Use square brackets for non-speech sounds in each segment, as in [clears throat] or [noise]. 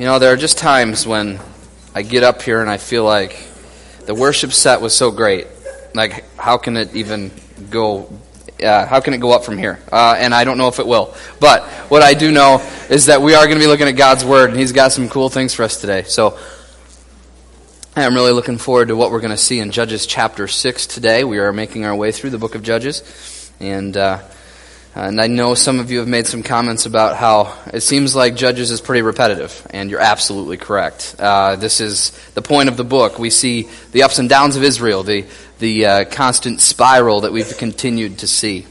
You know, there are just times when I get up here and I feel like the worship set was so great. Like, how can it even go? Uh, how can it go up from here? Uh, and I don't know if it will. But what I do know is that we are going to be looking at God's Word, and He's got some cool things for us today. So I'm really looking forward to what we're going to see in Judges chapter 6 today. We are making our way through the book of Judges. And. Uh, and I know some of you have made some comments about how it seems like Judges is pretty repetitive, and you're absolutely correct. Uh, this is the point of the book. We see the ups and downs of Israel, the, the uh, constant spiral that we've continued to see.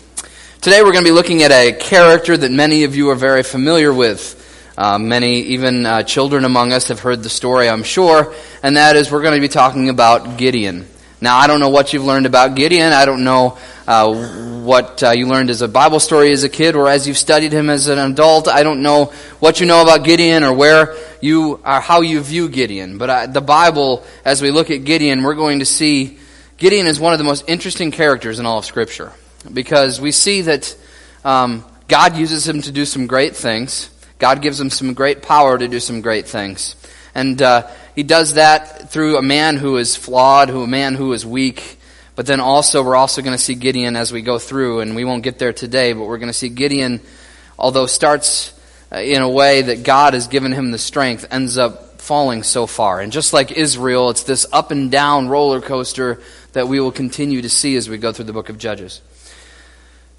Today we're going to be looking at a character that many of you are very familiar with. Uh, many, even uh, children among us, have heard the story, I'm sure, and that is we're going to be talking about Gideon. Now, I don't know what you've learned about Gideon. I don't know uh, what uh, you learned as a Bible story as a kid or as you've studied him as an adult. I don't know what you know about Gideon or where you are, how you view Gideon. But uh, the Bible, as we look at Gideon, we're going to see Gideon is one of the most interesting characters in all of Scripture because we see that um, God uses him to do some great things. God gives him some great power to do some great things. And uh, he does that through a man who is flawed, who a man who is weak. But then also, we're also going to see Gideon as we go through, and we won't get there today, but we're going to see Gideon, although starts uh, in a way that God has given him the strength, ends up falling so far. And just like Israel, it's this up and down roller coaster that we will continue to see as we go through the book of Judges.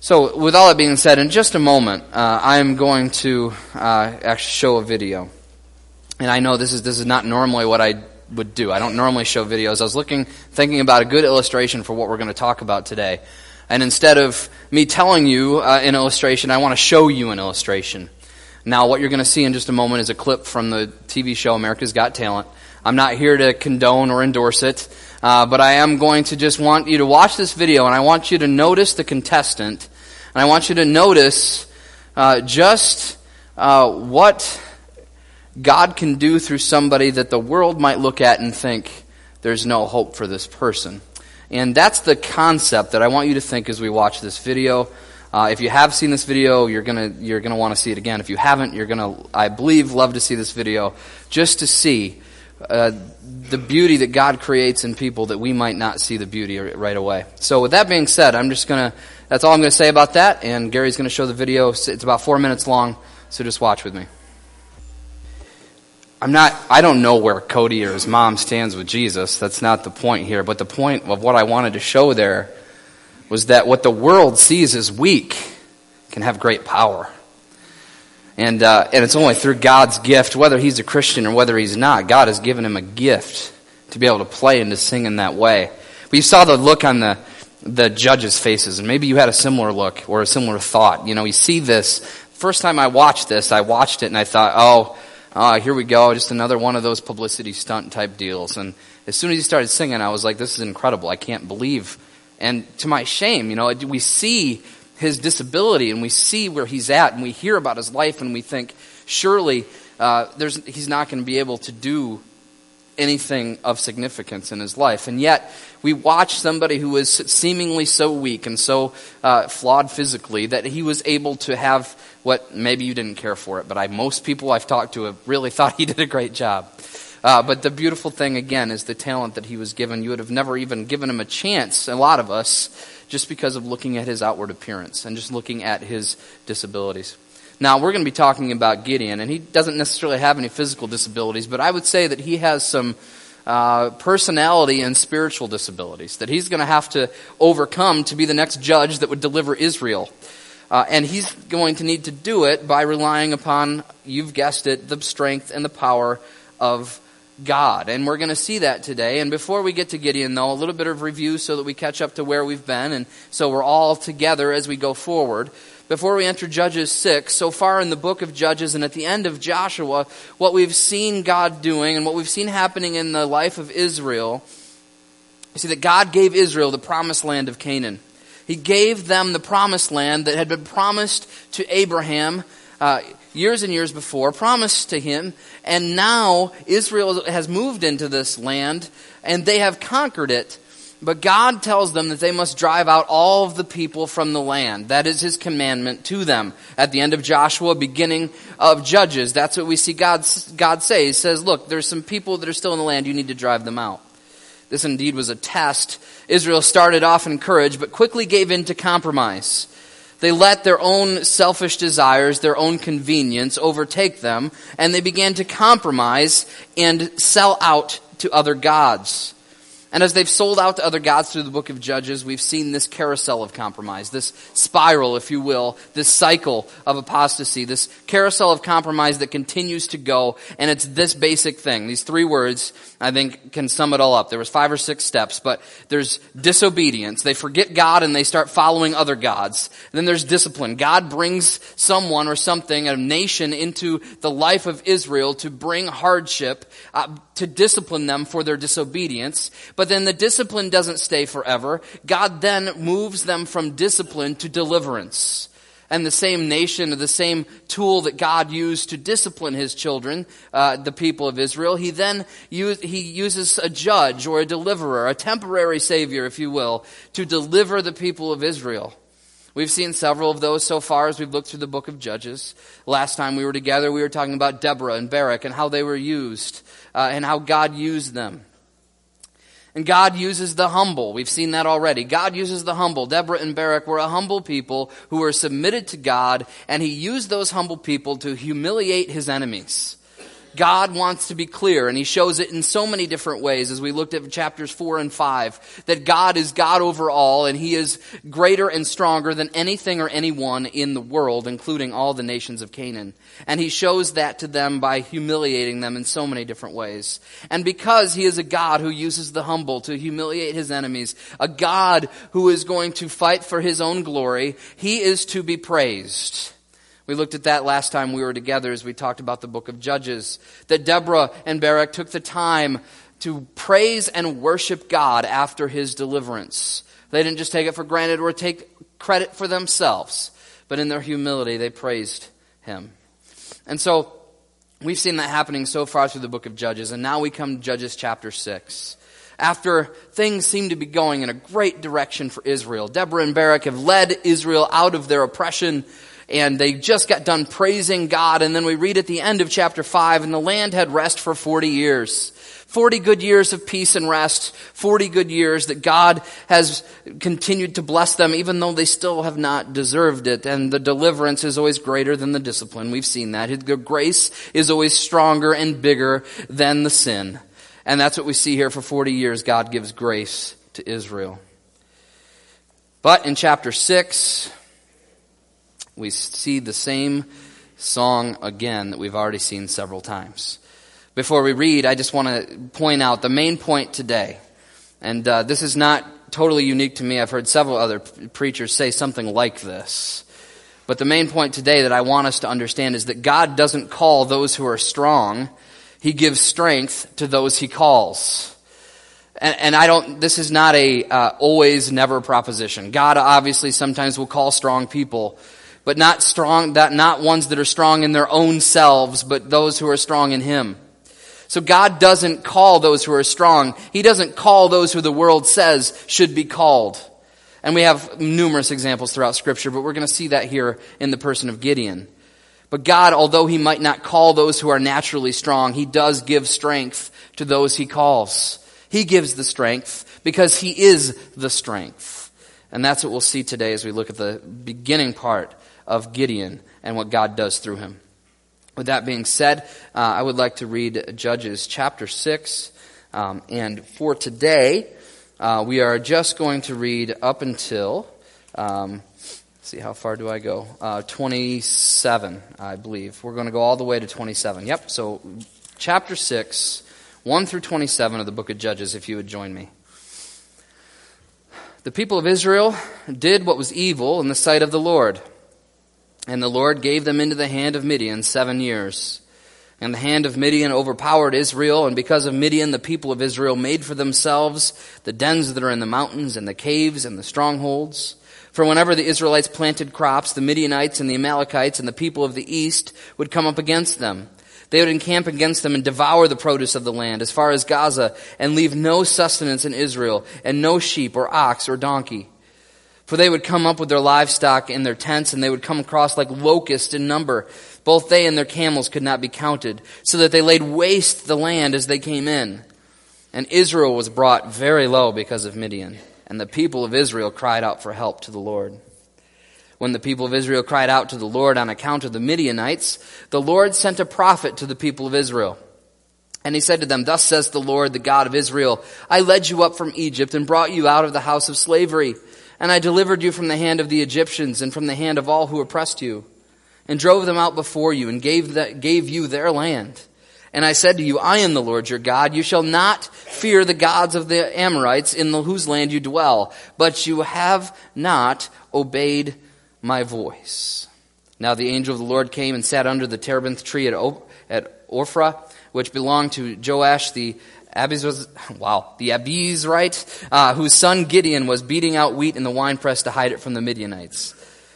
So, with all that being said, in just a moment, uh, I am going to uh, actually show a video and I know this is this is not normally what I would do. I don't normally show videos. I was looking, thinking about a good illustration for what we're going to talk about today. And instead of me telling you uh, an illustration, I want to show you an illustration. Now, what you're going to see in just a moment is a clip from the TV show America's Got Talent. I'm not here to condone or endorse it, uh, but I am going to just want you to watch this video, and I want you to notice the contestant, and I want you to notice uh, just uh, what God can do through somebody that the world might look at and think, there's no hope for this person. And that's the concept that I want you to think as we watch this video. Uh, if you have seen this video, you're gonna you're gonna want to see it again. If you haven't, you're gonna I believe love to see this video just to see uh, the beauty that God creates in people that we might not see the beauty right away. So with that being said, I'm just gonna that's all I'm gonna say about that. And Gary's gonna show the video. It's about four minutes long, so just watch with me. I'm not, I don't know where Cody or his mom stands with Jesus. That's not the point here. But the point of what I wanted to show there was that what the world sees as weak can have great power. And, uh, and it's only through God's gift, whether he's a Christian or whether he's not, God has given him a gift to be able to play and to sing in that way. But you saw the look on the, the judges' faces, and maybe you had a similar look or a similar thought. You know, you see this. First time I watched this, I watched it and I thought, oh, ah, here we go, just another one of those publicity stunt type deals. And as soon as he started singing, I was like, this is incredible. I can't believe. And to my shame, you know, we see his disability and we see where he's at and we hear about his life and we think, surely uh, he's not going to be able to do anything of significance in his life. And yet, we watch somebody who was seemingly so weak and so uh, flawed physically that he was able to have what maybe you didn't care for it, but I, most people I've talked to have really [laughs] thought he did a great job. Uh, but the beautiful thing, again, is the talent that he was given. You would have never even given him a chance, a lot of us, just because of looking at his outward appearance and just looking at his disabilities. Now, we're going to be talking about Gideon, and he doesn't necessarily have any physical disabilities, but I would say that he has some uh, personality and spiritual disabilities that he's going to have to overcome to be the next judge that would deliver Israel. Uh, and he's going to need to do it by relying upon, you've guessed it, the strength and the power of God. And we're going to see that today. And before we get to Gideon, though, a little bit of review so that we catch up to where we've been, and so we're all together as we go forward before we enter Judges 6, so far in the book of Judges and at the end of Joshua, what we've seen God doing and what we've seen happening in the life of Israel, you see that God gave Israel the promised land of Canaan. He gave them the promised land that had been promised to Abraham uh, years and years before, promised to him, and now Israel has moved into this land and they have conquered it. But God tells them that they must drive out all of the people from the land. That is his commandment to them. At the end of Joshua, beginning of Judges, that's what we see God, God say. He says, look, there's some people that are still in the land, you need to drive them out. This indeed was a test. Israel started off in courage, but quickly gave in to compromise. They let their own selfish desires, their own convenience overtake them, and they began to compromise and sell out to other gods. And as they've sold out to other gods through the book of Judges, we've seen this carousel of compromise, this spiral, if you will, this cycle of apostasy, this carousel of compromise that continues to go. And it's this basic thing. These three words, I think, can sum it all up. There was five or six steps, but there's disobedience. They forget God and they start following other gods. then there's discipline. God brings someone or something, a nation, into the life of Israel to bring hardship, uh, to discipline them for their disobedience. But then the discipline doesn't stay forever. God then moves them from discipline to deliverance. And the same nation, the same tool that God used to discipline his children, uh, the people of Israel, he then use, he uses a judge or a deliverer, a temporary savior, if you will, to deliver the people of Israel. We've seen several of those so far as we've looked through the book of Judges. Last time we were together, we were talking about Deborah and Barak and how they were used uh, and how God used them. And God uses the humble. We've seen that already. God uses the humble. Deborah and Barak were a humble people who were submitted to God, and He used those humble people to humiliate His enemies. God wants to be clear, and He shows it in so many different ways as we looked at chapters 4 and 5, that God is God over all, and He is greater and stronger than anything or anyone in the world, including all the nations of Canaan. And He shows that to them by humiliating them in so many different ways. And because He is a God who uses the humble to humiliate His enemies, a God who is going to fight for His own glory, He is to be praised. We looked at that last time we were together as we talked about the book of Judges. That Deborah and Barak took the time to praise and worship God after his deliverance. They didn't just take it for granted or take credit for themselves, but in their humility they praised him. And so we've seen that happening so far through the book of Judges, and now we come to Judges chapter 6 after things seem to be going in a great direction for Israel. Deborah and Barak have led Israel out of their oppression and they just got done praising God. And then we read at the end of chapter 5, and the land had rest for 40 years. 40 good years of peace and rest, 40 good years that God has continued to bless them even though they still have not deserved it. And the deliverance is always greater than the discipline. We've seen that. The grace is always stronger and bigger than the sin. And that's what we see here for 40 years. God gives grace to Israel. But in chapter 6, we see the same song again that we've already seen several times. Before we read, I just want to point out the main point today. And uh, this is not totally unique to me. I've heard several other preachers say something like this. But the main point today that I want us to understand is that God doesn't call those who are strong. He gives strength to those he calls. And, and I don't, this is not a uh, always never proposition. God obviously sometimes will call strong people but not strong, that not ones that are strong in their own selves, but those who are strong in Him. So God doesn't call those who are strong. He doesn't call those who the world says should be called. And we have numerous examples throughout scripture, but we're going to see that here in the person of Gideon. But God, although He might not call those who are naturally strong, He does give strength to those He calls. He gives the strength because He is the strength. And that's what we'll see today as we look at the beginning part of Gideon and what God does through him. With that being said, uh, I would like to read Judges chapter 6. Um, and for today, uh, we are just going to read up until, um, see, how far do I go? Uh, 27, I believe. We're going to go all the way to 27. Yep, so chapter 6, 1 through 27 of the book of Judges, if you would join me. The people of Israel did what was evil in the sight of the Lord and the Lord gave them into the hand of Midian seven years. And the hand of Midian overpowered Israel, and because of Midian, the people of Israel made for themselves the dens that are in the mountains, and the caves, and the strongholds. For whenever the Israelites planted crops, the Midianites and the Amalekites and the people of the east would come up against them. They would encamp against them and devour the produce of the land as far as Gaza and leave no sustenance in Israel and no sheep or ox or donkey. For they would come up with their livestock in their tents and they would come across like locusts in number. Both they and their camels could not be counted, so that they laid waste the land as they came in. And Israel was brought very low because of Midian. And the people of Israel cried out for help to the Lord. When the people of Israel cried out to the Lord on account of the Midianites, the Lord sent a prophet to the people of Israel. And he said to them, Thus says the Lord, the God of Israel, I led you up from Egypt and brought you out of the house of slavery. And I delivered you from the hand of the Egyptians and from the hand of all who oppressed you, and drove them out before you and gave, the, gave you their land. And I said to you, I am the Lord your God. You shall not fear the gods of the Amorites in the, whose land you dwell, but you have not obeyed my voice. Now the angel of the Lord came and sat under the terebinth tree at, o- at Ophrah, which belonged to Joash the Abiz was, wow, the Abiezrite, uh, whose son Gideon was beating out wheat in the winepress to hide it from the Midianites.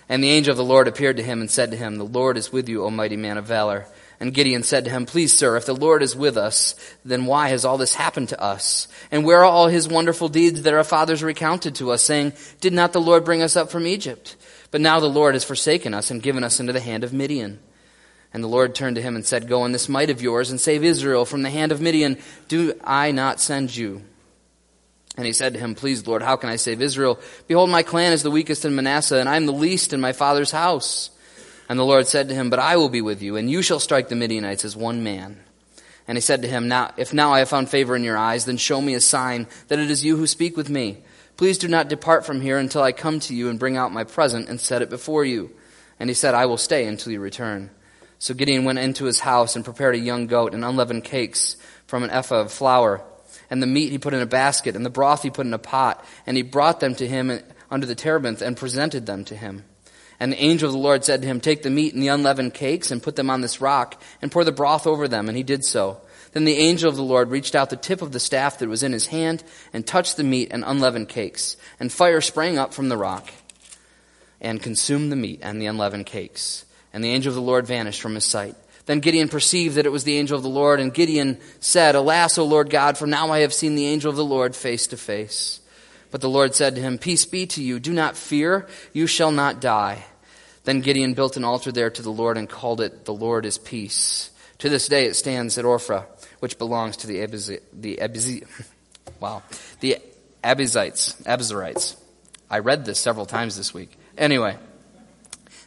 And the angel of the Lord appeared to him and said to him, The Lord is with you, O mighty man of valor. And Gideon said to him, Please, sir, if the Lord is with us, then why has all this happened to us? And where are all his wonderful deeds that our fathers recounted to us, saying, Did not the Lord bring us up from Egypt? But now the Lord has forsaken us and given us into the hand of Midian. And the Lord turned to him and said, Go in this might of yours and save Israel from the hand of Midian. Do I not send you? And he said to him, Please, Lord, how can I save Israel? Behold, my clan is the weakest in Manasseh, and I am the least in my father's house. And the Lord said to him, But I will be with you, and you shall strike the Midianites as one man. And he said to him, Now, if now I have found favor in your eyes, then show me a sign that it is you who speak with me. Please do not depart from here until I come to you and bring out my present and set it before you. And he said, I will stay until you return. So Gideon went into his house and prepared a young goat and unleavened cakes from an ephah of flour. And the meat he put in a basket, and the broth he put in a pot. And he brought them to him under the terebinth and presented them to him. And the angel of the Lord said to him, Take the meat and the unleavened cakes and put them on this rock and pour the broth over them. And he did so. Then the angel of the Lord reached out the tip of the staff that was in his hand and touched the meat and unleavened cakes. And fire sprang up from the rock and consumed the meat and the unleavened cakes. And the angel of the Lord vanished from his sight. Then Gideon perceived that it was the angel of the Lord, and Gideon said, Alas, O Lord God, for now I have seen the angel of the Lord face to face. But the Lord said to him, Peace be to you. Do not fear. You shall not die. Then Gideon built an altar there to the Lord and called it, The Lord is Peace. To this day it stands at Ophrah which belongs to the Abiz, the [laughs] wow, the Abizites, Abizarites. I read this several times this week. Anyway,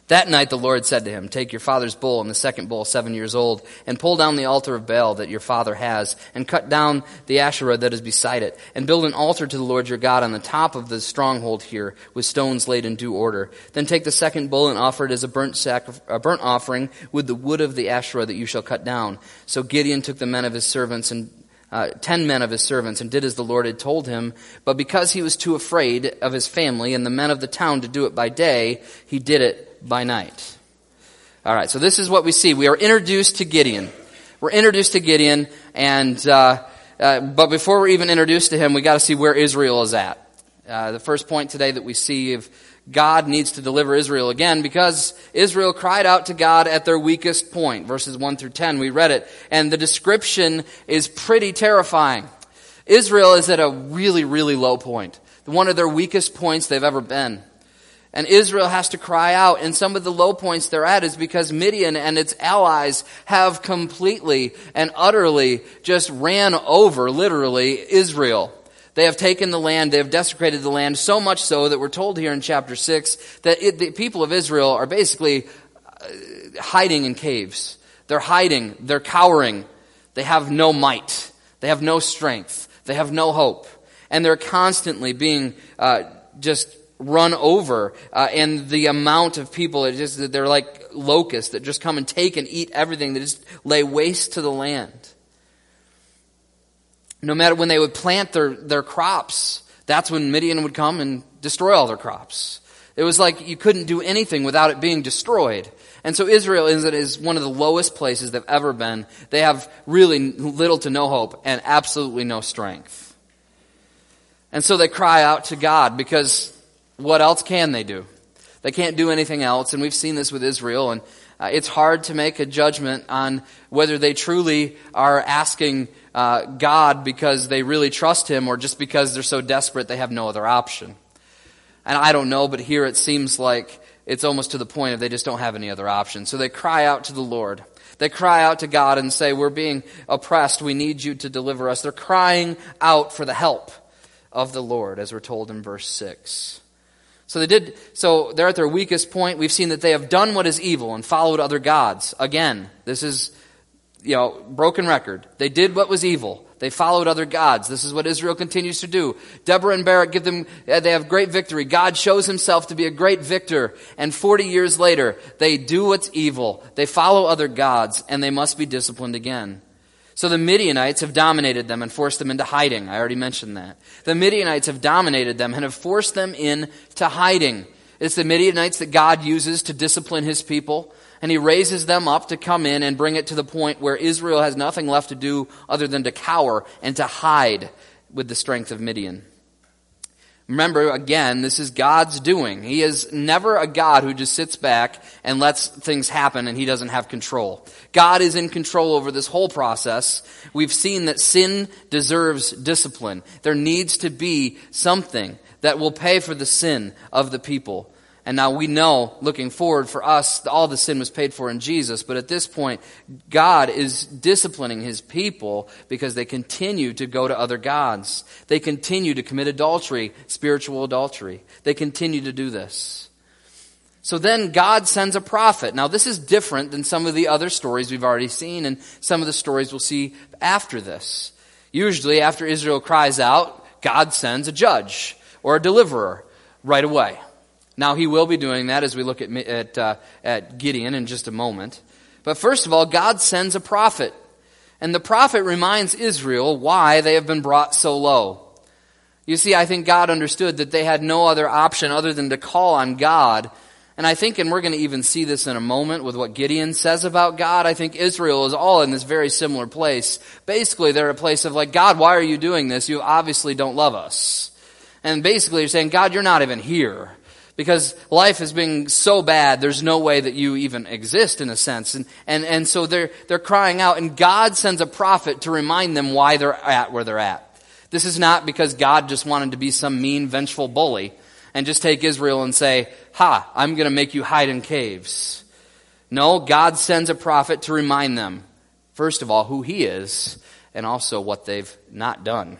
that night the Lord said to him, Take your father's bull and the second bull, seven years old, and pull down the altar of Baal that your father has, and cut down the Asherah that is beside it, and build an altar to the Lord your God on the top of the stronghold here, with stones laid in due order. Then take the second bull and offer it as a burnt, sacri- a burnt offering with the wood of the Asherah that you shall cut down. So Gideon took the men of his servants and uh, ten men of his servants and did as the Lord had told him. But because he was too afraid of his family and the men of the town to do it by day, he did it by night. All right, so this is what we see. We are introduced to Gideon. We're introduced to Gideon, and uh, uh, but before we're even introduced to him, we got to see where Israel is at. Uh, the first point today that we see if God needs to deliver Israel again because Israel cried out to God at their weakest point. Verses 1 through 10, we read it. And the description is pretty terrifying. Israel is at a really, really low point. One of their weakest points they've ever been. And Israel has to cry out. And some of the low points they're at is because Midian and its allies have completely and utterly just ran over, literally, Israel. They have taken the land, they have desecrated the land, so much so that we're told here in chapter 6 that it, the people of Israel are basically uh, hiding in caves. They're hiding, they're cowering. They have no might, they have no strength, they have no hope. And they're constantly being uh, just run over uh, and the amount of people it just they're like locusts that just come and take and eat everything that just lay waste to the land. No matter when they would plant their, their crops that's when midian would come and destroy all their crops. It was like you couldn't do anything without it being destroyed. And so israel is, is one of the lowest places they've ever been. They have really little to no hope and absolutely no strength. And so they cry out to god because what else can they do? They can't do anything else, and we've seen this with Israel. And uh, it's hard to make a judgment on whether they truly are asking uh, God because they really trust Him or just because they're so desperate they have no other option. And I don't know, but here it seems like it's almost to the point of they just don't have any other option. So they cry out to the Lord. They cry out to God and say, We're being oppressed. We need you to deliver us. They're crying out for the help of the Lord, as we're told in verse 6. So they did, so they're at their weakest point. We've seen that they have done what is evil and followed other gods. Again, this is, you know, broken record. They did what was evil. They followed other gods. This is what Israel continues to do. Deborah and Barak give them, uh, they have great victory. God shows himself to be a great victor. And 40 years later, they do what's evil. They follow other gods and they must be disciplined again. So the Midianites have dominated them and forced them into hiding. I already mentioned that. The Midianites have dominated them and have forced them into hiding. It's the Midianites that God uses to discipline his people and he raises them up to come in and bring it to the point where Israel has nothing left to do other than to cower and to hide with the strength of Midian. Remember, again, this is God's doing. He is never a God who just sits back and lets things happen and he doesn't have control. God is in control over this whole process. We've seen that sin deserves discipline. There needs to be something that will pay for the sin of the people. And now we know, looking forward for us, all the sin was paid for in Jesus. But at this point, God is disciplining his people because they continue to go to other gods. They continue to commit adultery, spiritual adultery. They continue to do this. So then God sends a prophet. Now this is different than some of the other stories we've already seen and some of the stories we'll see after this. Usually after Israel cries out, God sends a judge or a deliverer right away. Now, he will be doing that as we look at, at, uh, at Gideon in just a moment. But first of all, God sends a prophet. And the prophet reminds Israel why they have been brought so low. You see, I think God understood that they had no other option other than to call on God. And I think, and we're going to even see this in a moment with what Gideon says about God, I think Israel is all in this very similar place. Basically, they're a place of like, God, why are you doing this? You obviously don't love us. And basically, you're saying, God, you're not even here because life has been so bad, there's no way that you even exist in a sense. And, and, and so they're, they're crying out, and God sends a prophet to remind them why they're at where they're at. This is not because God just wanted to be some mean, vengeful bully and just take Israel and say, Ha, I'm going to make you hide in caves. No, God sends a prophet to remind them, first of all, who He is and also what they've not done.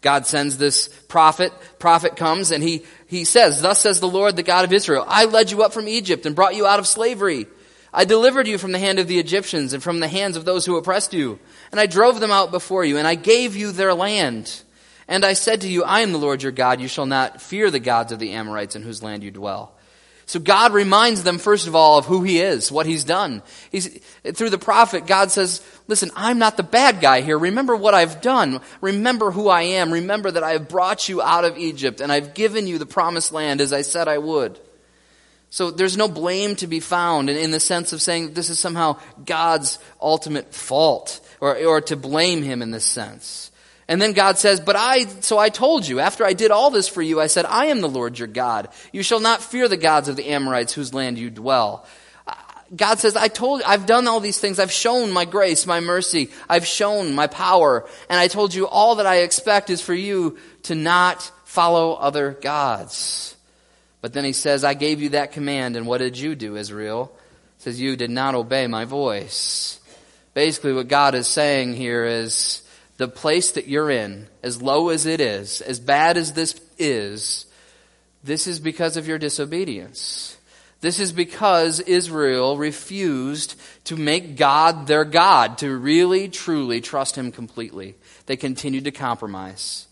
God sends this prophet. Prophet comes and he, he says, Thus says the Lord, the God of Israel, I led you up from Egypt and brought you out of slavery. I delivered you from the hand of the Egyptians and from the hands of those who oppressed you. And I drove them out before you and I gave you their land. And I said to you, I am the Lord your God. You shall not fear the gods of the Amorites in whose land you dwell. So God reminds them, first of all, of who He is, what He's done. He's, through the prophet, God says, listen, I'm not the bad guy here. Remember what I've done. Remember who I am. Remember that I have brought you out of Egypt and I've given you the promised land as I said I would. So there's no blame to be found in, in the sense of saying this is somehow God's ultimate fault or, or to blame Him in this sense. And then God says, But I, so I told you, after I did all this for you, I said, I am the Lord your God. You shall not fear the gods of the Amorites whose land you dwell. Uh, God says, I told, you, I've done all these things. I've shown my grace, my mercy. I've shown my power. And I told you all that I expect is for you to not follow other gods. But then he says, I gave you that command. And what did you do, Israel? He says, you did not obey my voice. Basically what God is saying here is, the place that you're in, as low as it is, as bad as this is, this is because of your disobedience. This is because Israel refused to make God their God, to really, truly trust Him completely. They continued to compromise.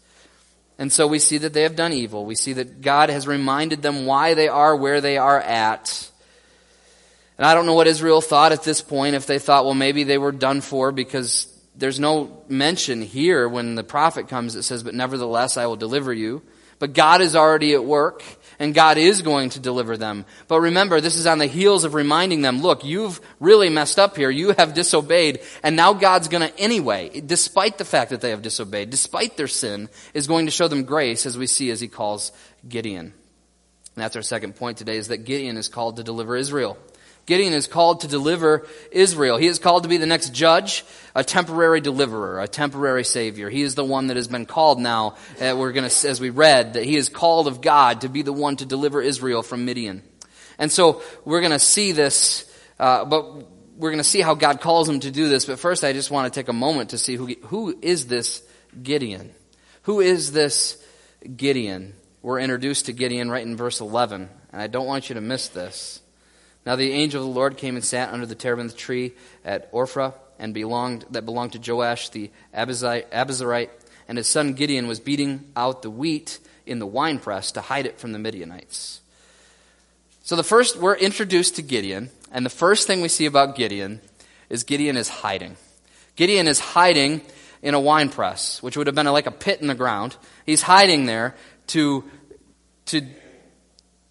And so we see that they have done evil. We see that God has reminded them why they are where they are at. And I don't know what Israel thought at this point, if they thought, well, maybe they were done for because there's no mention here when the prophet comes that says, But nevertheless, I will deliver you. But God is already at work, and God is going to deliver them. But remember, this is on the heels of reminding them, look, you've really messed up here. You have disobeyed, and now God's going to, anyway, despite the fact that they have disobeyed, despite their sin, is going to show them grace, as we see as he calls Gideon. And that's our second point today, is that Gideon is called to deliver Israel. Gideon is called to deliver Israel. He is called to be the next judge, a temporary deliverer, a temporary savior. He is the one that has been called now. We're going to, as we read, that he is called of God to be the one to deliver Israel from Midian. And so we're going to see this, uh, but we're going to see how God calls him to do this. But first, I just want to take a moment to see who who is this Gideon. Who is this Gideon? We're introduced to Gideon right in verse 11, and I don't want you to miss this. Now the angel of the Lord came and sat under the terebinth tree at Ophrah, and belonged that belonged to Joash the Abiezrite, and his son Gideon was beating out the wheat in the winepress to hide it from the Midianites. So the first we're introduced to Gideon, and the first thing we see about Gideon is Gideon is hiding. Gideon is hiding in a wine press, which would have been like a pit in the ground. He's hiding there to to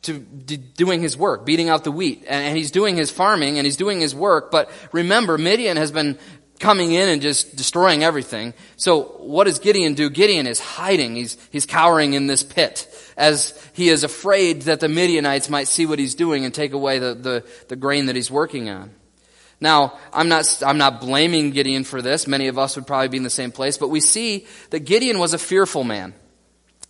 to doing his work, beating out the wheat. And he's doing his farming and he's doing his work. But remember, Midian has been coming in and just destroying everything. So what does Gideon do? Gideon is hiding. He's, he's cowering in this pit as he is afraid that the Midianites might see what he's doing and take away the, the, the grain that he's working on. Now, I'm not, I'm not blaming Gideon for this. Many of us would probably be in the same place, but we see that Gideon was a fearful man.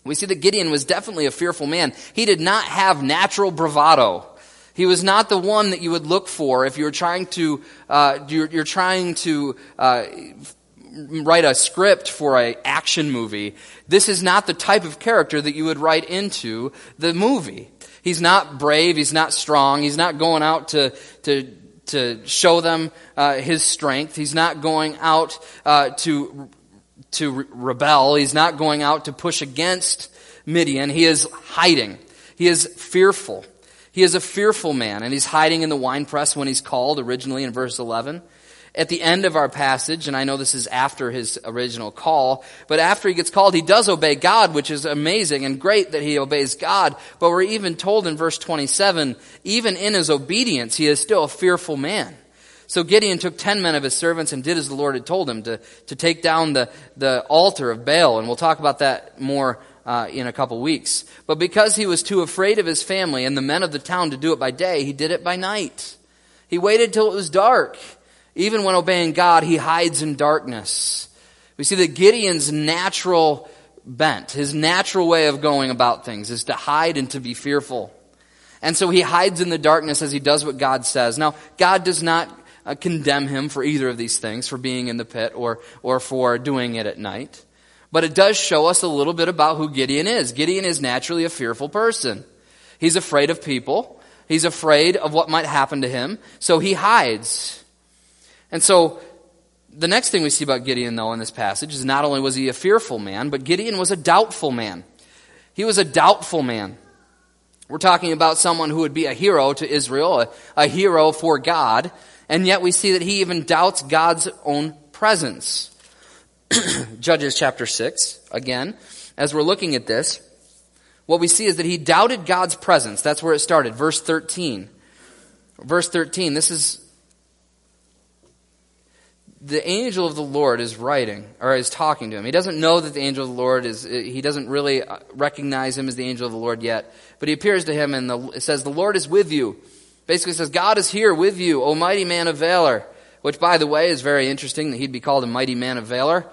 We see that Gideon was definitely a fearful man. He did not have natural bravado. He was not the one that you would look for if you were trying to, uh, you're, you're, trying to uh, write a script for an action movie. This is not the type of character that you would write into the movie. He's not brave. He's not strong. He's not going out to, to, to show them uh, his strength. He's not going out uh, to to re- rebel. He's not going out to push against Midian. He is hiding. He is fearful. He is a fearful man, and he's hiding in the winepress when he's called, originally in verse 11. At the end of our passage, and I know this is after his original call, but after he gets called, he does obey God, which is amazing and great that he obeys God. But we're even told in verse 27, even in his obedience, he is still a fearful man. So Gideon took ten men of his servants and did as the Lord had told him to, to take down the, the altar of Baal. And we'll talk about that more uh, in a couple weeks. But because he was too afraid of his family and the men of the town to do it by day, he did it by night. He waited till it was dark. Even when obeying God, he hides in darkness. We see that Gideon's natural bent, his natural way of going about things is to hide and to be fearful. And so he hides in the darkness as he does what God says. Now, God does not uh, condemn him for either of these things, for being in the pit or, or for doing it at night. But it does show us a little bit about who Gideon is. Gideon is naturally a fearful person. He's afraid of people. He's afraid of what might happen to him. So he hides. And so the next thing we see about Gideon, though, in this passage is not only was he a fearful man, but Gideon was a doubtful man. He was a doubtful man. We're talking about someone who would be a hero to Israel, a, a hero for God, and yet we see that he even doubts God's own presence. [clears throat] Judges chapter 6, again, as we're looking at this, what we see is that he doubted God's presence. That's where it started. Verse 13. Verse 13, this is the angel of the Lord is writing, or is talking to him. He doesn't know that the angel of the Lord is, he doesn't really uh, recognize him as the angel of the Lord yet. But he appears to him and the, says, The Lord is with you basically says, God is here with you, O mighty man of valor. Which, by the way, is very interesting that he'd be called a mighty man of valor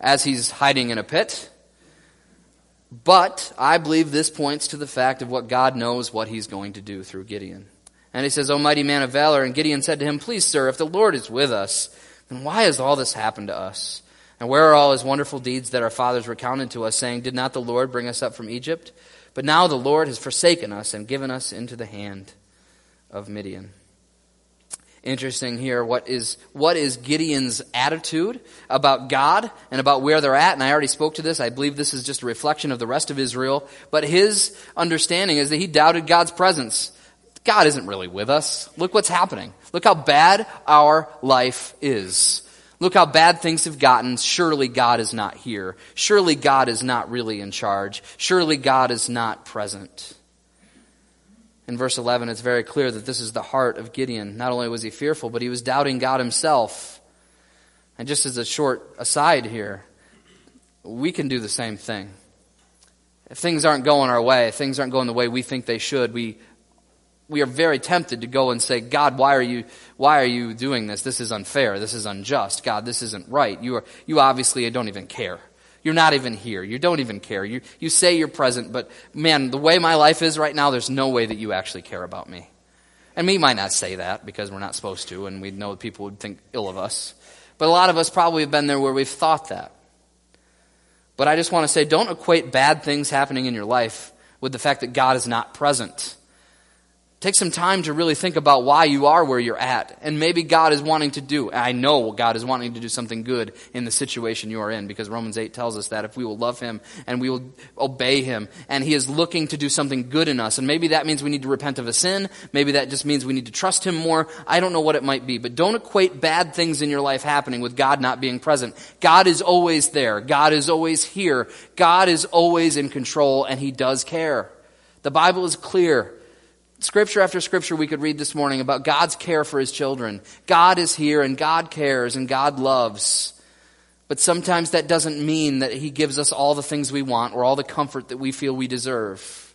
as he's hiding in a pit. But I believe this points to the fact of what God knows what he's going to do through Gideon. And he says, O mighty man of valor. And Gideon said to him, Please, sir, if the Lord is with us, then why has all this happened to us? And where are all his wonderful deeds that our fathers recounted to us, saying, Did not the Lord bring us up from Egypt? But now the Lord has forsaken us and given us into the hand of Midian. Interesting here, what is, what is Gideon's attitude about God and about where they're at? And I already spoke to this. I believe this is just a reflection of the rest of Israel. But his understanding is that he doubted God's presence. God isn't really with us. Look what's happening. Look how bad our life is. Look how bad things have gotten. Surely God is not here. Surely God is not really in charge. Surely God is not present. In verse 11, it's very clear that this is the heart of Gideon. Not only was he fearful, but he was doubting God himself. And just as a short aside here, we can do the same thing. If things aren't going our way, if things aren't going the way we think they should, we we are very tempted to go and say, God, why are you, why are you doing this? This is unfair. This is unjust. God, this isn't right. You are, you obviously don't even care. You're not even here. You don't even care. You, you say you're present, but man, the way my life is right now, there's no way that you actually care about me. And we might not say that because we're not supposed to, and we know people would think ill of us. But a lot of us probably have been there where we've thought that. But I just want to say don't equate bad things happening in your life with the fact that God is not present. Take some time to really think about why you are where you're at. And maybe God is wanting to do, I know God is wanting to do something good in the situation you are in because Romans 8 tells us that if we will love Him and we will obey Him and He is looking to do something good in us. And maybe that means we need to repent of a sin. Maybe that just means we need to trust Him more. I don't know what it might be. But don't equate bad things in your life happening with God not being present. God is always there. God is always here. God is always in control and He does care. The Bible is clear. Scripture after scripture we could read this morning about God's care for his children. God is here and God cares and God loves. But sometimes that doesn't mean that he gives us all the things we want or all the comfort that we feel we deserve.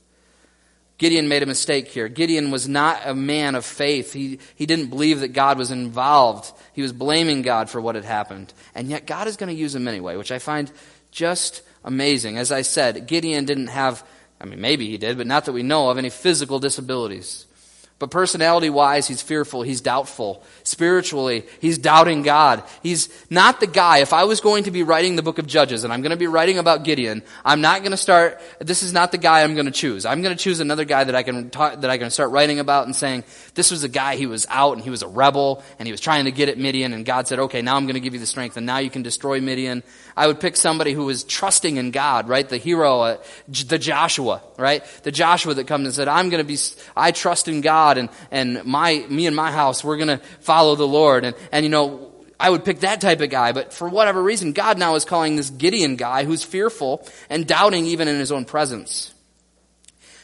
Gideon made a mistake here. Gideon was not a man of faith. He, he didn't believe that God was involved. He was blaming God for what had happened. And yet God is going to use him anyway, which I find just amazing. As I said, Gideon didn't have I mean, maybe he did, but not that we know of any physical disabilities. But personality wise, he's fearful, he's doubtful. Spiritually, he's doubting God. He's not the guy. If I was going to be writing the book of Judges and I'm going to be writing about Gideon, I'm not going to start, this is not the guy I'm going to choose. I'm going to choose another guy that I can talk, that I can start writing about and saying, this was a guy, he was out and he was a rebel and he was trying to get at Midian and God said, okay, now I'm going to give you the strength and now you can destroy Midian. I would pick somebody who was trusting in God, right? The hero, uh, the Joshua, right? The Joshua that comes and said, I'm going to be, I trust in God and, and my, me and my house, we're going to follow the Lord. And, and you know, I would pick that type of guy, but for whatever reason, God now is calling this Gideon guy who's fearful and doubting even in his own presence.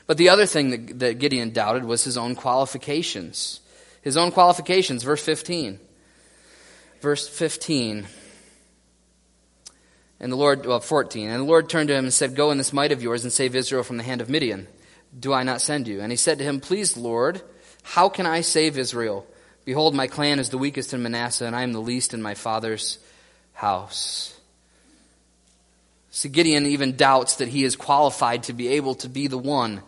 But the other thing that, that Gideon doubted was his own qualifications. His own qualifications, verse 15. Verse 15. And the Lord, well, 14. And the Lord turned to him and said, Go in this might of yours and save Israel from the hand of Midian. Do I not send you? And he said to him, Please, Lord, how can I save Israel? Behold, my clan is the weakest in Manasseh, and I am the least in my father's house. So Gideon even doubts that he is qualified to be able to be the one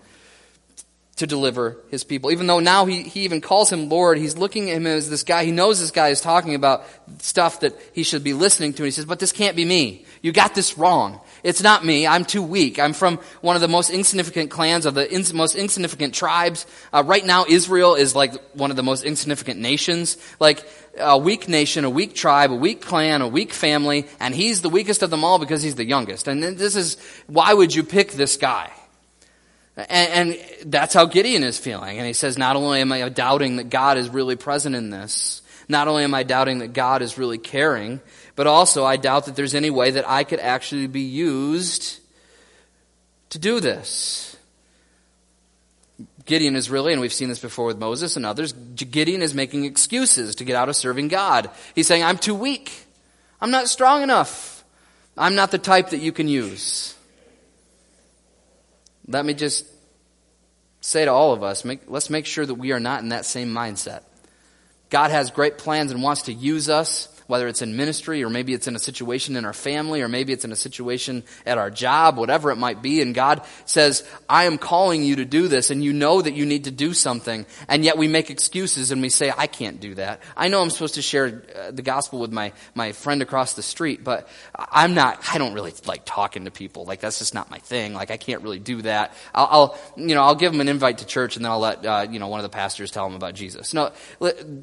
to deliver his people. Even though now he, he even calls him Lord, he's looking at him as this guy. He knows this guy is talking about stuff that he should be listening to. And he says, But this can't be me. You got this wrong. It's not me. I'm too weak. I'm from one of the most insignificant clans of the ins- most insignificant tribes. Uh, right now, Israel is like one of the most insignificant nations. Like a weak nation, a weak tribe, a weak clan, a weak family, and he's the weakest of them all because he's the youngest. And this is why would you pick this guy? And, and that's how Gideon is feeling. And he says, not only am I doubting that God is really present in this, not only am I doubting that God is really caring, but also I doubt that there's any way that I could actually be used to do this. Gideon is really, and we've seen this before with Moses and others, Gideon is making excuses to get out of serving God. He's saying, I'm too weak. I'm not strong enough. I'm not the type that you can use. Let me just say to all of us, make, let's make sure that we are not in that same mindset. God has great plans and wants to use us whether it's in ministry or maybe it's in a situation in our family or maybe it's in a situation at our job, whatever it might be. And God says, I am calling you to do this and you know that you need to do something. And yet we make excuses and we say, I can't do that. I know I'm supposed to share uh, the gospel with my, my friend across the street, but I'm not, I don't really like talking to people. Like that's just not my thing. Like I can't really do that. I'll, I'll you know, I'll give them an invite to church and then I'll let, uh, you know, one of the pastors tell them about Jesus. No,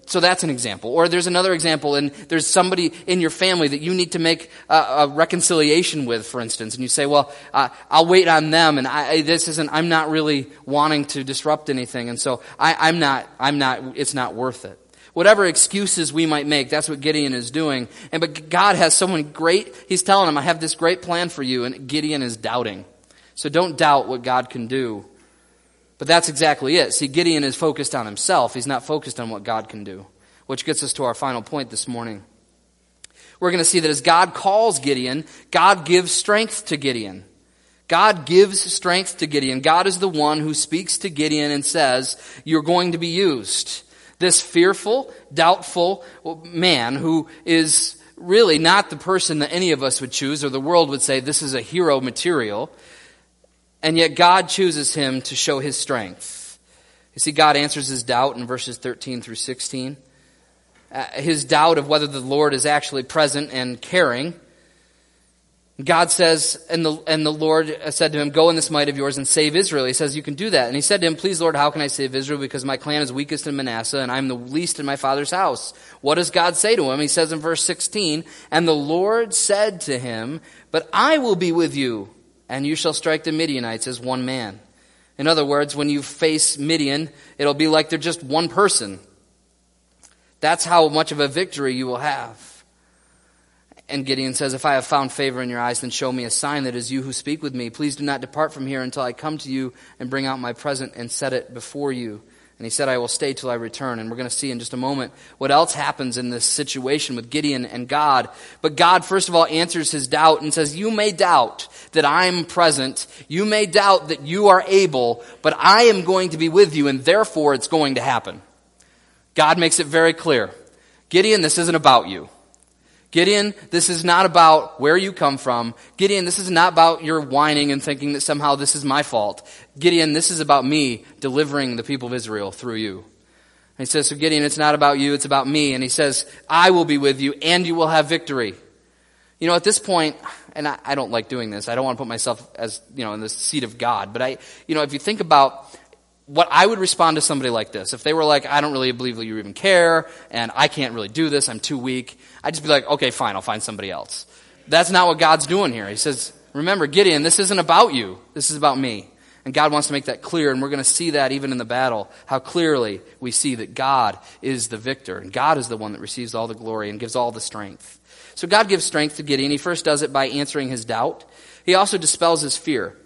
so that's an example. Or there's another example and there's somebody in your family that you need to make a, a reconciliation with, for instance, and you say, well, uh, I'll wait on them, and I, this isn't, I'm not really wanting to disrupt anything, and so I, I'm not, I'm not, it's not worth it whatever excuses we might make, that's what Gideon is doing. And but God has someone great, he's telling him, I have this great plan for you, and Gideon is doubting. So don't doubt what God can do. But that's exactly it. See, Gideon is focused on himself. He's not focused on what God can do. Which gets us to our final point this morning we're going to see that as God calls Gideon, God gives strength to Gideon. God gives strength to Gideon. God is the one who speaks to Gideon and says, You're going to be used. This fearful, doubtful man who is really not the person that any of us would choose, or the world would say this is a hero material, and yet God chooses him to show his strength. You see, God answers his doubt in verses 13 through 16. Uh, his doubt of whether the Lord is actually present and caring God says, and the, and the Lord said to him, Go in this might of yours and save Israel. He says, You can do that. And he said to him, Please, Lord, how can I save Israel? Because my clan is weakest in Manasseh, and I'm the least in my father's house. What does God say to him? He says in verse 16, And the Lord said to him, But I will be with you, and you shall strike the Midianites as one man. In other words, when you face Midian, it'll be like they're just one person. That's how much of a victory you will have. And Gideon says, If I have found favor in your eyes, then show me a sign that is you who speak with me. Please do not depart from here until I come to you and bring out my present and set it before you. And he said, I will stay till I return. And we're going to see in just a moment what else happens in this situation with Gideon and God. But God, first of all, answers his doubt and says, You may doubt that I'm present. You may doubt that you are able, but I am going to be with you, and therefore it's going to happen. God makes it very clear. Gideon, this isn't about you. Gideon, this is not about where you come from. Gideon, this is not about your whining and thinking that somehow this is my fault. Gideon, this is about me delivering the people of Israel through you. And he says, so Gideon, it's not about you, it's about me. And he says, I will be with you and you will have victory. You know, at this point, and I, I don't like doing this. I don't want to put myself as, you know, in the seat of God. But I, you know, if you think about what I would respond to somebody like this, if they were like, I don't really believe that you even care, and I can't really do this, I'm too weak, I'd just be like, okay, fine, I'll find somebody else. That's not what God's doing here. He says, remember, Gideon, this isn't about you. This is about me. And God wants to make that clear, and we're going to see that even in the battle, how clearly we see that God is the victor, and God is the one that receives all the glory and gives all the strength. So God gives strength to Gideon. He first does it by answering his doubt. He also dispels his fear.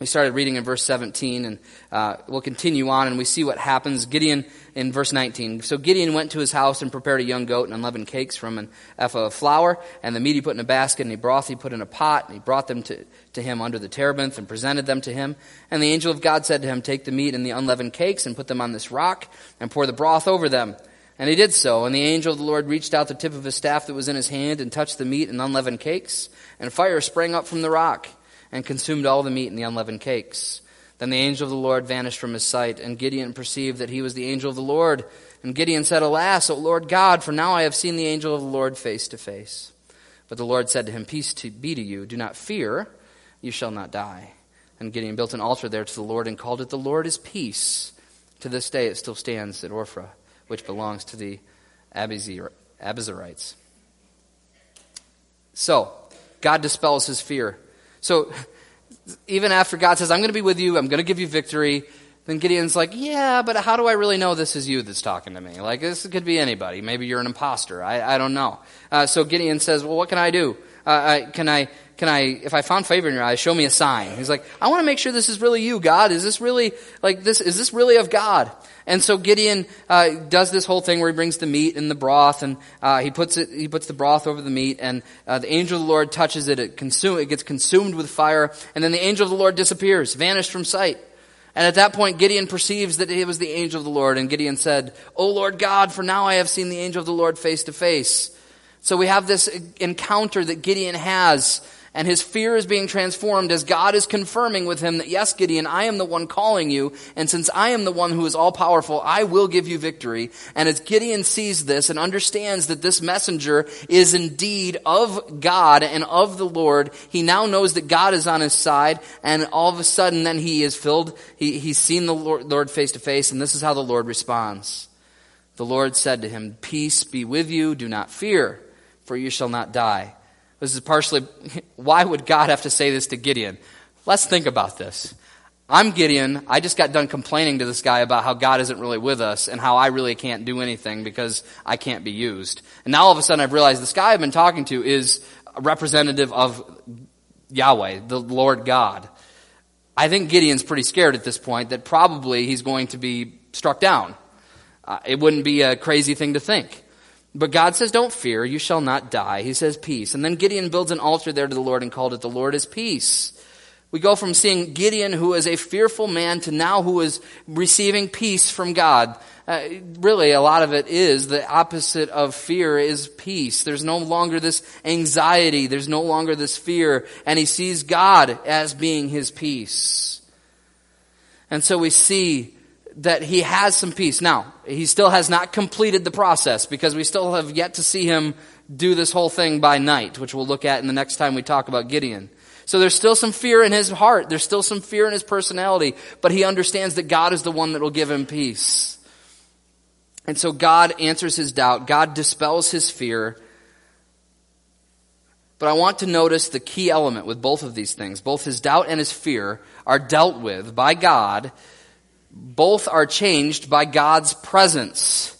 We started reading in verse 17, and uh, we'll continue on, and we see what happens. Gideon in verse 19. So Gideon went to his house and prepared a young goat and unleavened cakes from an ephah of flour, and the meat he put in a basket, and the broth he put in a pot, and he brought them to, to him under the terebinth and presented them to him. And the angel of God said to him, Take the meat and the unleavened cakes and put them on this rock, and pour the broth over them. And he did so, and the angel of the Lord reached out the tip of his staff that was in his hand and touched the meat and unleavened cakes, and fire sprang up from the rock and consumed all the meat and the unleavened cakes. Then the angel of the Lord vanished from his sight, and Gideon perceived that he was the angel of the Lord. And Gideon said, Alas, O Lord God, for now I have seen the angel of the Lord face to face. But the Lord said to him, Peace to be to you. Do not fear, you shall not die. And Gideon built an altar there to the Lord and called it, The Lord is Peace. To this day it still stands at Ophrah, which belongs to the Abiezrites. So, God dispels his fear. So even after God says, I'm going to be with you, I'm going to give you victory, then Gideon's like, yeah, but how do I really know this is you that's talking to me? Like, this could be anybody. Maybe you're an imposter. I, I don't know. Uh, so Gideon says, well, what can I do? Uh, I, can I, can I, if I found favor in your eyes, show me a sign. He's like, I want to make sure this is really you, God. Is this really, like this, is this really of God? And so Gideon uh, does this whole thing where he brings the meat and the broth, and uh, he puts it, he puts the broth over the meat, and uh, the angel of the Lord touches it. It consume, it gets consumed with fire, and then the angel of the Lord disappears, vanished from sight. And at that point, Gideon perceives that it was the angel of the Lord, and Gideon said, "O Lord God, for now I have seen the angel of the Lord face to face." So we have this encounter that Gideon has and his fear is being transformed as God is confirming with him that, yes, Gideon, I am the one calling you, and since I am the one who is all powerful, I will give you victory. And as Gideon sees this and understands that this messenger is indeed of God and of the Lord, he now knows that God is on his side, and all of a sudden then he is filled, he, he's seen the Lord, Lord face to face, and this is how the Lord responds. The Lord said to him, Peace be with you, do not fear, for you shall not die. This is partially, [laughs] why would God have to say this to Gideon? Let's think about this. I'm Gideon. I just got done complaining to this guy about how God isn't really with us and how I really can't do anything because I can't be used. And now all of a sudden I've realized this guy I've been talking to is a representative of Yahweh, the Lord God. I think Gideon's pretty scared at this point that probably he's going to be struck down. Uh, it wouldn't be a crazy thing to think. But God says, Don't fear, you shall not die. He says, Peace. And then Gideon builds an altar there to the Lord and called it, The Lord is Peace. We go from seeing Gideon, who is a fearful man, to now who is receiving peace from God. Uh, really, a lot of it is the opposite of fear is peace. There's no longer this anxiety. There's no longer this fear. And he sees God as being his peace. And so we see that he has some peace. Now, he still has not completed the process because we still have yet to see him do this whole thing by night, which we'll look at in the next time we talk about Gideon. So there's still some fear in his heart. There's still some fear in his personality, but he understands that God is the one that will give him peace. And so God answers his doubt. God dispels his fear. But I want to notice the key element with both of these things. Both his doubt and his fear are dealt with by God. Both are changed by God's presence.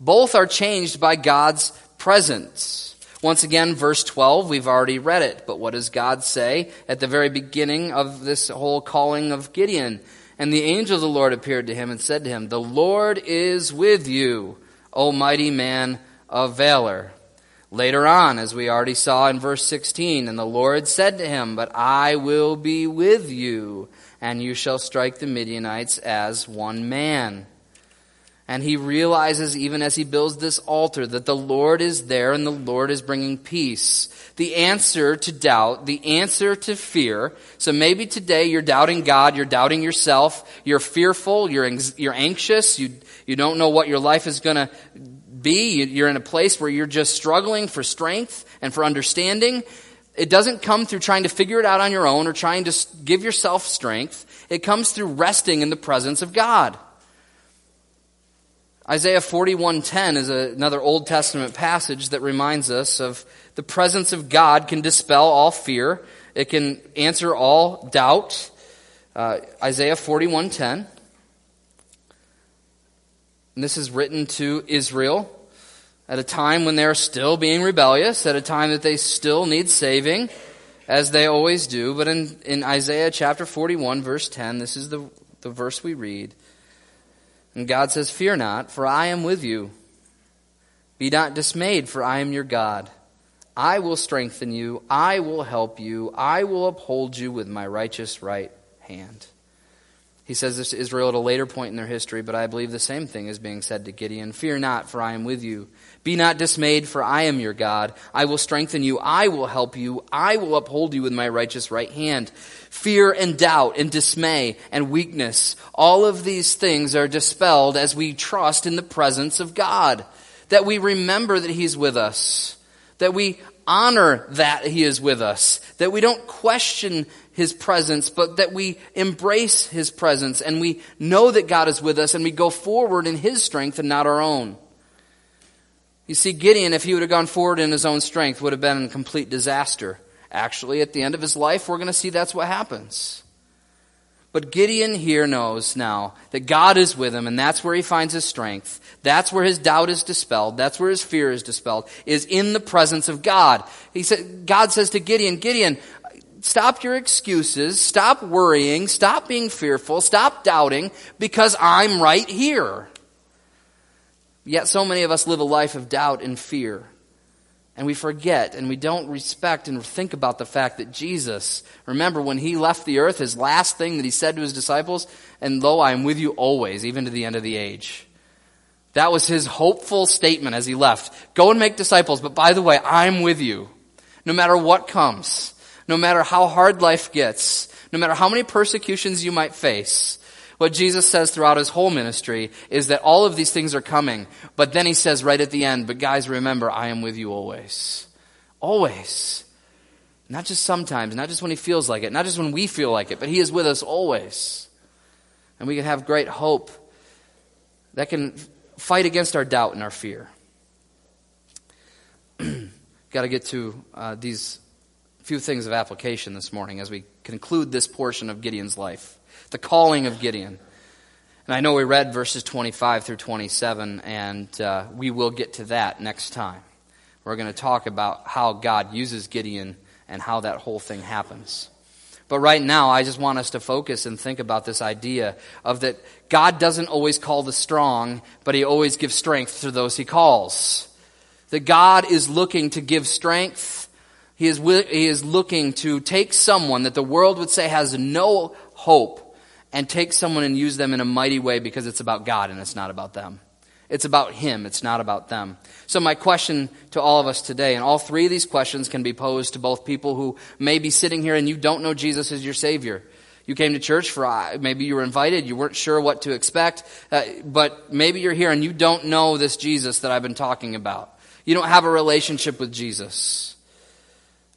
Both are changed by God's presence. Once again, verse 12, we've already read it, but what does God say at the very beginning of this whole calling of Gideon? And the angel of the Lord appeared to him and said to him, The Lord is with you, O mighty man of valor. Later on, as we already saw in verse 16, and the Lord said to him, But I will be with you, and you shall strike the Midianites as one man. And he realizes, even as he builds this altar, that the Lord is there and the Lord is bringing peace. The answer to doubt, the answer to fear. So maybe today you're doubting God, you're doubting yourself, you're fearful, you're, you're anxious, you, you don't know what your life is going to be. You're in a place where you're just struggling for strength and for understanding. It doesn't come through trying to figure it out on your own or trying to give yourself strength. It comes through resting in the presence of God. Isaiah 41:10 is another Old Testament passage that reminds us of the presence of God can dispel all fear. It can answer all doubt. Uh, Isaiah 41:10. And this is written to Israel at a time when they're still being rebellious, at a time that they still need saving, as they always do. But in, in Isaiah chapter 41, verse 10, this is the, the verse we read. And God says, Fear not, for I am with you. Be not dismayed, for I am your God. I will strengthen you. I will help you. I will uphold you with my righteous right hand. He says this to Israel at a later point in their history, but I believe the same thing is being said to Gideon. Fear not, for I am with you. Be not dismayed, for I am your God. I will strengthen you. I will help you. I will uphold you with my righteous right hand. Fear and doubt and dismay and weakness, all of these things are dispelled as we trust in the presence of God. That we remember that He's with us. That we honor that He is with us. That we don't question his presence, but that we embrace His presence and we know that God is with us and we go forward in His strength and not our own. You see, Gideon, if he would have gone forward in his own strength, would have been a complete disaster. Actually, at the end of his life, we're going to see that's what happens. But Gideon here knows now that God is with him, and that's where he finds his strength. That's where his doubt is dispelled. That's where his fear is dispelled, is in the presence of God. He said, God says to Gideon, Gideon, Stop your excuses. Stop worrying. Stop being fearful. Stop doubting because I'm right here. Yet so many of us live a life of doubt and fear. And we forget and we don't respect and think about the fact that Jesus, remember when he left the earth, his last thing that he said to his disciples, and lo, I am with you always, even to the end of the age. That was his hopeful statement as he left. Go and make disciples, but by the way, I'm with you. No matter what comes no matter how hard life gets, no matter how many persecutions you might face, what Jesus says throughout his whole ministry is that all of these things are coming. But then he says right at the end, but guys, remember, I am with you always. Always. Not just sometimes, not just when he feels like it, not just when we feel like it, but he is with us always. And we can have great hope that can fight against our doubt and our fear. [clears throat] Got to get to uh, these few things of application this morning as we conclude this portion of Gideon's life the calling of Gideon. And I know we read verses 25 through 27, and uh, we will get to that next time. We're going to talk about how God uses Gideon and how that whole thing happens. But right now, I just want us to focus and think about this idea of that God doesn't always call the strong, but He always gives strength to those He calls. That God is looking to give strength He is, he is looking to take someone that the world would say has no hope and take someone and use them in a mighty way because it's about God and it's not about them. It's about Him, it's not about them. So, my question to all of us today, and all three of these questions can be posed to both people who may be sitting here and you don't know Jesus as your Savior. You came to church for, uh, maybe you were invited, you weren't sure what to expect, uh, but maybe you're here and you don't know this Jesus that I've been talking about. You don't have a relationship with Jesus.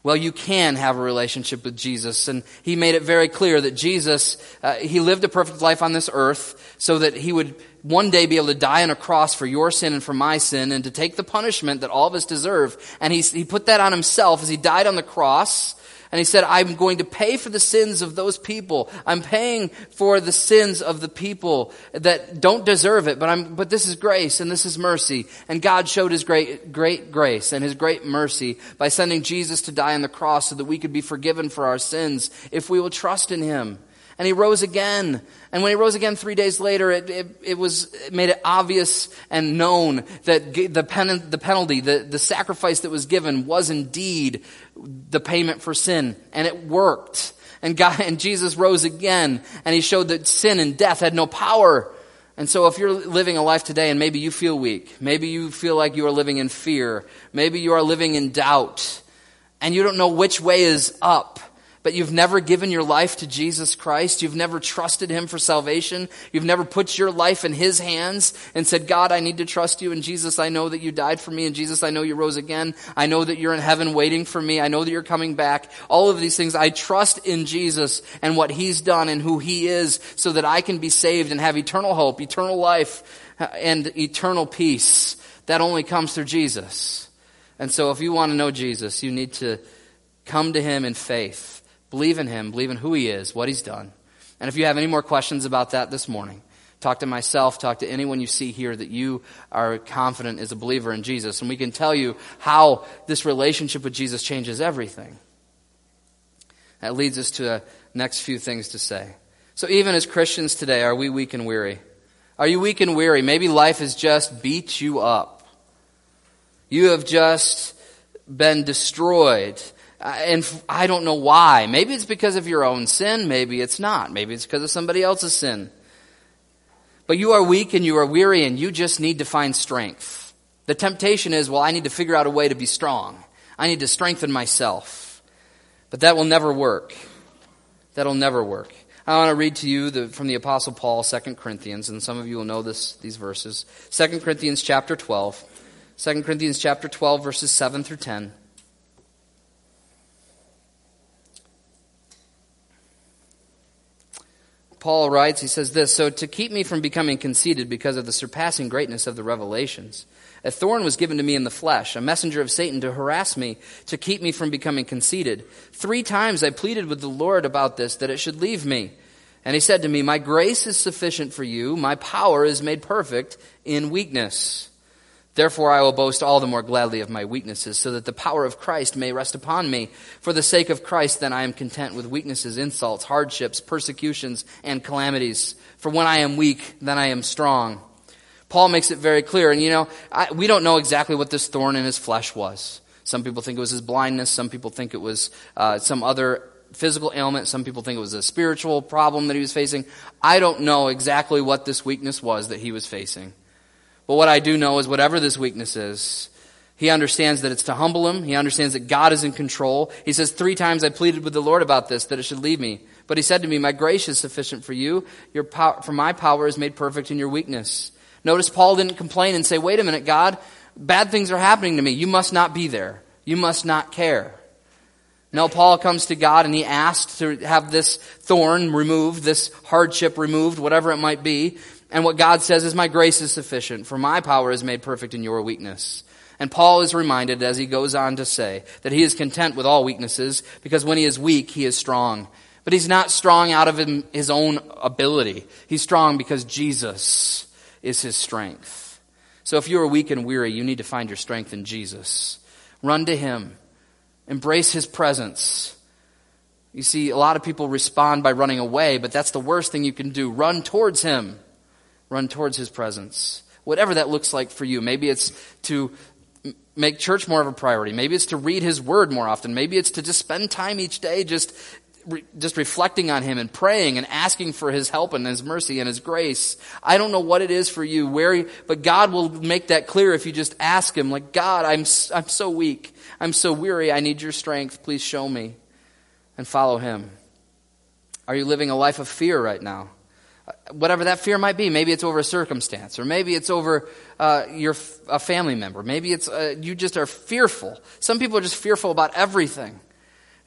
Well, you can have a relationship with Jesus. And he made it very clear that Jesus, uh, he lived a perfect life on this earth so that he would one day be able to die on a cross for your sin and for my sin and to take the punishment that all of us deserve. And he, he put that on himself as he died on the cross and he said, I'm going to pay for the sins of those people. I'm paying for the sins of the people that don't deserve it, but I'm, but this is grace and this is mercy. And God showed his great, great grace and his great mercy by sending Jesus to die on the cross so that we could be forgiven for our sins if we will trust in him and he rose again. And when he rose again three days later, it, it, it was it made it obvious and known that the, pen, the penalty, the, the sacrifice that was given was indeed the payment for sin. And it worked. And God, [laughs] and Jesus rose again and he showed that sin and death had no power. And so if you're living a life today and maybe you feel weak, maybe you feel like you are living in fear, maybe you are living in doubt, and you don't know which way is up, but you've never given your life to Jesus Christ, you've never trusted Him for salvation, you've never put your life in His hands and said, God, I need to trust you, and Jesus, I know that you died for me, and Jesus, I know you rose again, I know that you're in heaven waiting for me, I know that you're coming back, all of these things, I trust in Jesus and what He's done and who He is so that I can be saved and have eternal hope, eternal life, and eternal peace. That only comes through Jesus. And so if you want to know Jesus, you need to come to Him in faith Believe in Him, believe in who He is, what He's done. And if you have any more questions about that this morning, talk to myself, talk to anyone you see here that you are confident is a believer in Jesus. And we can tell you how this relationship with Jesus changes everything. That leads us to the next few things to say. So, even as Christians today, are we weak and weary? Are you weak and weary? Maybe life has just beat you up. You have just been destroyed. Uh, and I don't know why. Maybe it's because of your own sin. Maybe it's not. Maybe it's because of somebody else's sin. But you are weak and you are weary and you just need to find strength. The temptation is, well, I need to figure out a way to be strong. I need to strengthen myself. But that will never work. That'll never work. I want to read to you the, from the apostle Paul, 2 Corinthians, and some of you will know this, these verses. 2 Corinthians chapter 12. 2 Corinthians chapter 12 verses 7 through 10. Paul writes, he says this So to keep me from becoming conceited because of the surpassing greatness of the revelations, a thorn was given to me in the flesh, a messenger of Satan to harass me, to keep me from becoming conceited. Three times I pleaded with the Lord about this, that it should leave me. And he said to me, My grace is sufficient for you, my power is made perfect in weakness. Therefore, I will boast all the more gladly of my weaknesses, so that the power of Christ may rest upon me. For the sake of Christ, then I am content with weaknesses, insults, hardships, persecutions, and calamities. For when I am weak, then I am strong. Paul makes it very clear. And you know, I, we don't know exactly what this thorn in his flesh was. Some people think it was his blindness. Some people think it was uh, some other physical ailment. Some people think it was a spiritual problem that he was facing. I don't know exactly what this weakness was that he was facing. But what I do know is whatever this weakness is, he understands that it's to humble him. He understands that God is in control. He says, Three times I pleaded with the Lord about this, that it should leave me. But he said to me, My grace is sufficient for you. Your power, for my power is made perfect in your weakness. Notice Paul didn't complain and say, Wait a minute, God, bad things are happening to me. You must not be there. You must not care. No, Paul comes to God and he asks to have this thorn removed, this hardship removed, whatever it might be. And what God says is, My grace is sufficient, for my power is made perfect in your weakness. And Paul is reminded as he goes on to say that he is content with all weaknesses because when he is weak, he is strong. But he's not strong out of his own ability. He's strong because Jesus is his strength. So if you are weak and weary, you need to find your strength in Jesus. Run to him. Embrace his presence. You see, a lot of people respond by running away, but that's the worst thing you can do. Run towards him. Run towards his presence. Whatever that looks like for you. Maybe it's to make church more of a priority. Maybe it's to read his word more often. Maybe it's to just spend time each day just just reflecting on him and praying and asking for his help and his mercy and his grace. I don't know what it is for you, where, but God will make that clear if you just ask him, like, God, I'm, I'm so weak. I'm so weary. I need your strength. Please show me and follow him. Are you living a life of fear right now? Whatever that fear might be, maybe it's over a circumstance, or maybe it's over uh, your a family member. Maybe it's uh, you just are fearful. Some people are just fearful about everything.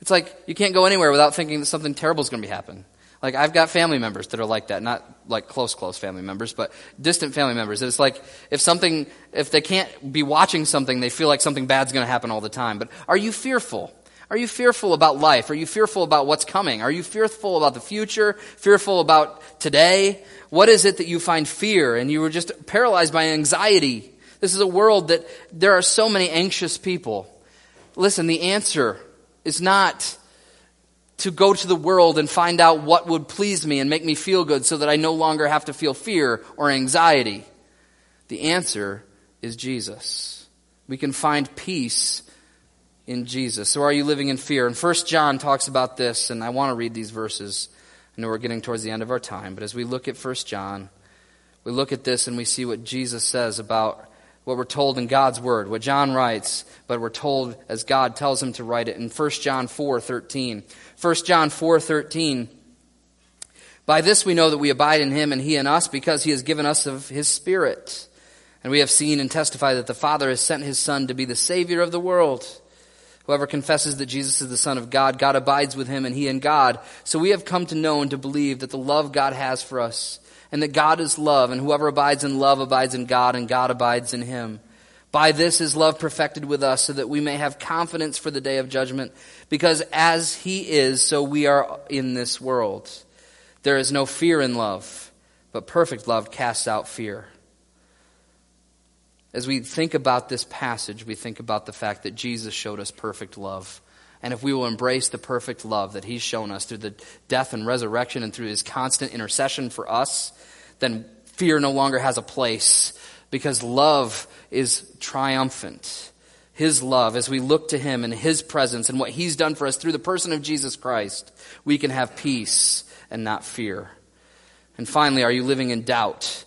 It's like you can't go anywhere without thinking that something terrible is going to be happening. Like I've got family members that are like that, not like close, close family members, but distant family members. It's like if something, if they can't be watching something, they feel like something bad's going to happen all the time. But are you fearful? Are you fearful about life? Are you fearful about what's coming? Are you fearful about the future? Fearful about today? What is it that you find fear and you were just paralyzed by anxiety? This is a world that there are so many anxious people. Listen, the answer is not to go to the world and find out what would please me and make me feel good so that I no longer have to feel fear or anxiety. The answer is Jesus. We can find peace in Jesus. So are you living in fear? And First John talks about this, and I want to read these verses. I know we're getting towards the end of our time, but as we look at First John, we look at this and we see what Jesus says about what we're told in God's word, what John writes, but we're told as God tells him to write it in 1 John 4:13. 1 John 4:13 By this we know that we abide in him and he in us because he has given us of his spirit. And we have seen and testified that the Father has sent his son to be the savior of the world. Whoever confesses that Jesus is the Son of God, God abides with him and he in God. So we have come to know and to believe that the love God has for us and that God is love, and whoever abides in love abides in God, and God abides in him. By this is love perfected with us, so that we may have confidence for the day of judgment, because as he is, so we are in this world. There is no fear in love, but perfect love casts out fear. As we think about this passage, we think about the fact that Jesus showed us perfect love. And if we will embrace the perfect love that He's shown us through the death and resurrection and through His constant intercession for us, then fear no longer has a place because love is triumphant. His love, as we look to Him and His presence and what He's done for us through the person of Jesus Christ, we can have peace and not fear. And finally, are you living in doubt?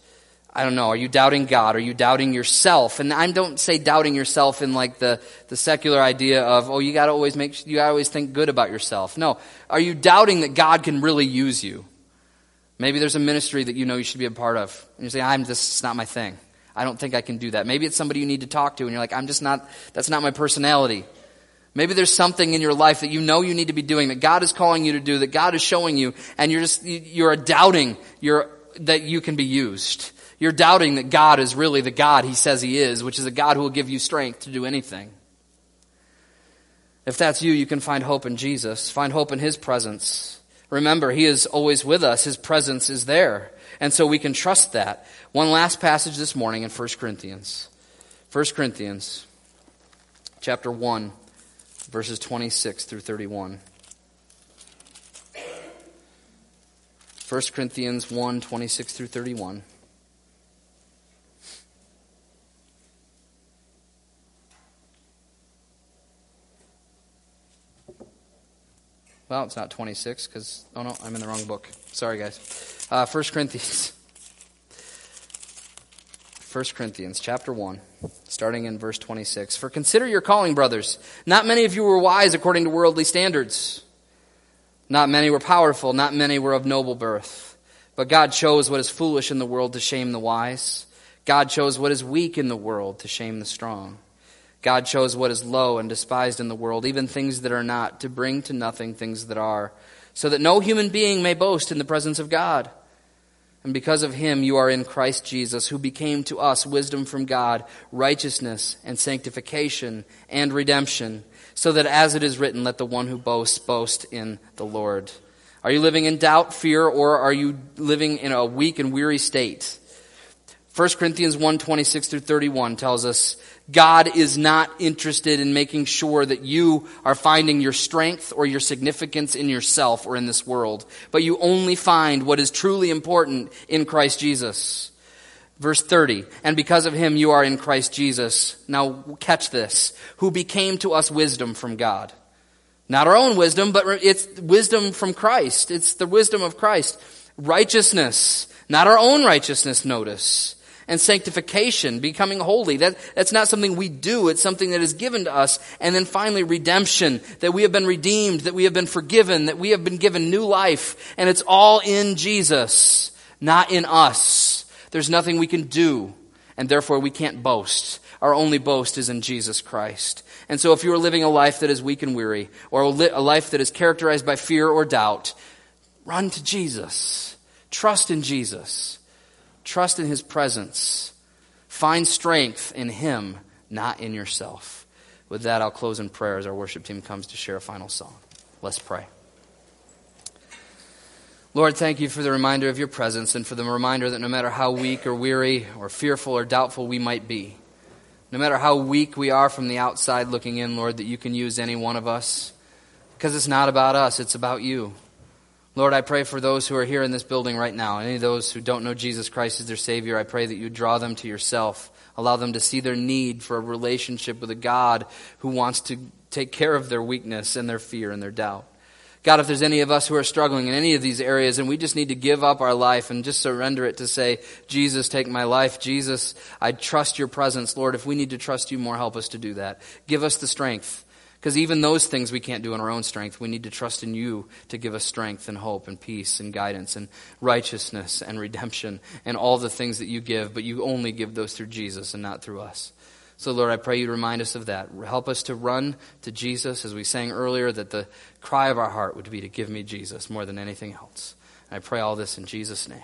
I don't know, are you doubting God? Are you doubting yourself? And I don't say doubting yourself in like the, the secular idea of, oh, you gotta always make, you gotta always think good about yourself. No. Are you doubting that God can really use you? Maybe there's a ministry that you know you should be a part of. And you say, I'm just, it's not my thing. I don't think I can do that. Maybe it's somebody you need to talk to and you're like, I'm just not, that's not my personality. Maybe there's something in your life that you know you need to be doing, that God is calling you to do, that God is showing you, and you're just, you're doubting that you can be used. You're doubting that God is really the God He says He is, which is a God who will give you strength to do anything. If that's you, you can find hope in Jesus, find hope in His presence. Remember, He is always with us. His presence is there. And so we can trust that. One last passage this morning in 1 Corinthians. 1 Corinthians chapter 1, verses 26 through 31. 1 Corinthians 1, 26 through 31. Well, it's not 26 because, oh no, I'm in the wrong book. Sorry, guys. Uh, 1 Corinthians. 1 Corinthians chapter 1, starting in verse 26. For consider your calling, brothers. Not many of you were wise according to worldly standards. Not many were powerful. Not many were of noble birth. But God chose what is foolish in the world to shame the wise. God chose what is weak in the world to shame the strong. God chose what is low and despised in the world, even things that are not, to bring to nothing things that are, so that no human being may boast in the presence of God. And because of him you are in Christ Jesus, who became to us wisdom from God, righteousness and sanctification and redemption, so that as it is written, let the one who boasts boast in the Lord. Are you living in doubt, fear, or are you living in a weak and weary state? 1 Corinthians 1 26 through 31 tells us God is not interested in making sure that you are finding your strength or your significance in yourself or in this world, but you only find what is truly important in Christ Jesus. Verse 30, and because of him you are in Christ Jesus. Now catch this. Who became to us wisdom from God. Not our own wisdom, but it's wisdom from Christ. It's the wisdom of Christ. Righteousness. Not our own righteousness, notice. And sanctification, becoming holy. That, that's not something we do. It's something that is given to us. And then finally, redemption. That we have been redeemed, that we have been forgiven, that we have been given new life. And it's all in Jesus, not in us. There's nothing we can do. And therefore we can't boast. Our only boast is in Jesus Christ. And so if you are living a life that is weak and weary, or a life that is characterized by fear or doubt, run to Jesus. Trust in Jesus. Trust in His presence. Find strength in Him, not in yourself. With that, I'll close in prayer as our worship team comes to share a final song. Let's pray. Lord, thank you for the reminder of your presence and for the reminder that no matter how weak or weary or fearful or doubtful we might be, no matter how weak we are from the outside looking in, Lord, that you can use any one of us. Because it's not about us, it's about you. Lord, I pray for those who are here in this building right now, any of those who don't know Jesus Christ as their Savior, I pray that you draw them to yourself. Allow them to see their need for a relationship with a God who wants to take care of their weakness and their fear and their doubt. God, if there's any of us who are struggling in any of these areas and we just need to give up our life and just surrender it to say, Jesus, take my life. Jesus, I trust your presence. Lord, if we need to trust you more, help us to do that. Give us the strength because even those things we can't do in our own strength. We need to trust in you to give us strength and hope and peace and guidance and righteousness and redemption and all the things that you give, but you only give those through Jesus and not through us. So, Lord, I pray you remind us of that. Help us to run to Jesus, as we sang earlier, that the cry of our heart would be to give me Jesus more than anything else. And I pray all this in Jesus' name.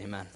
Amen.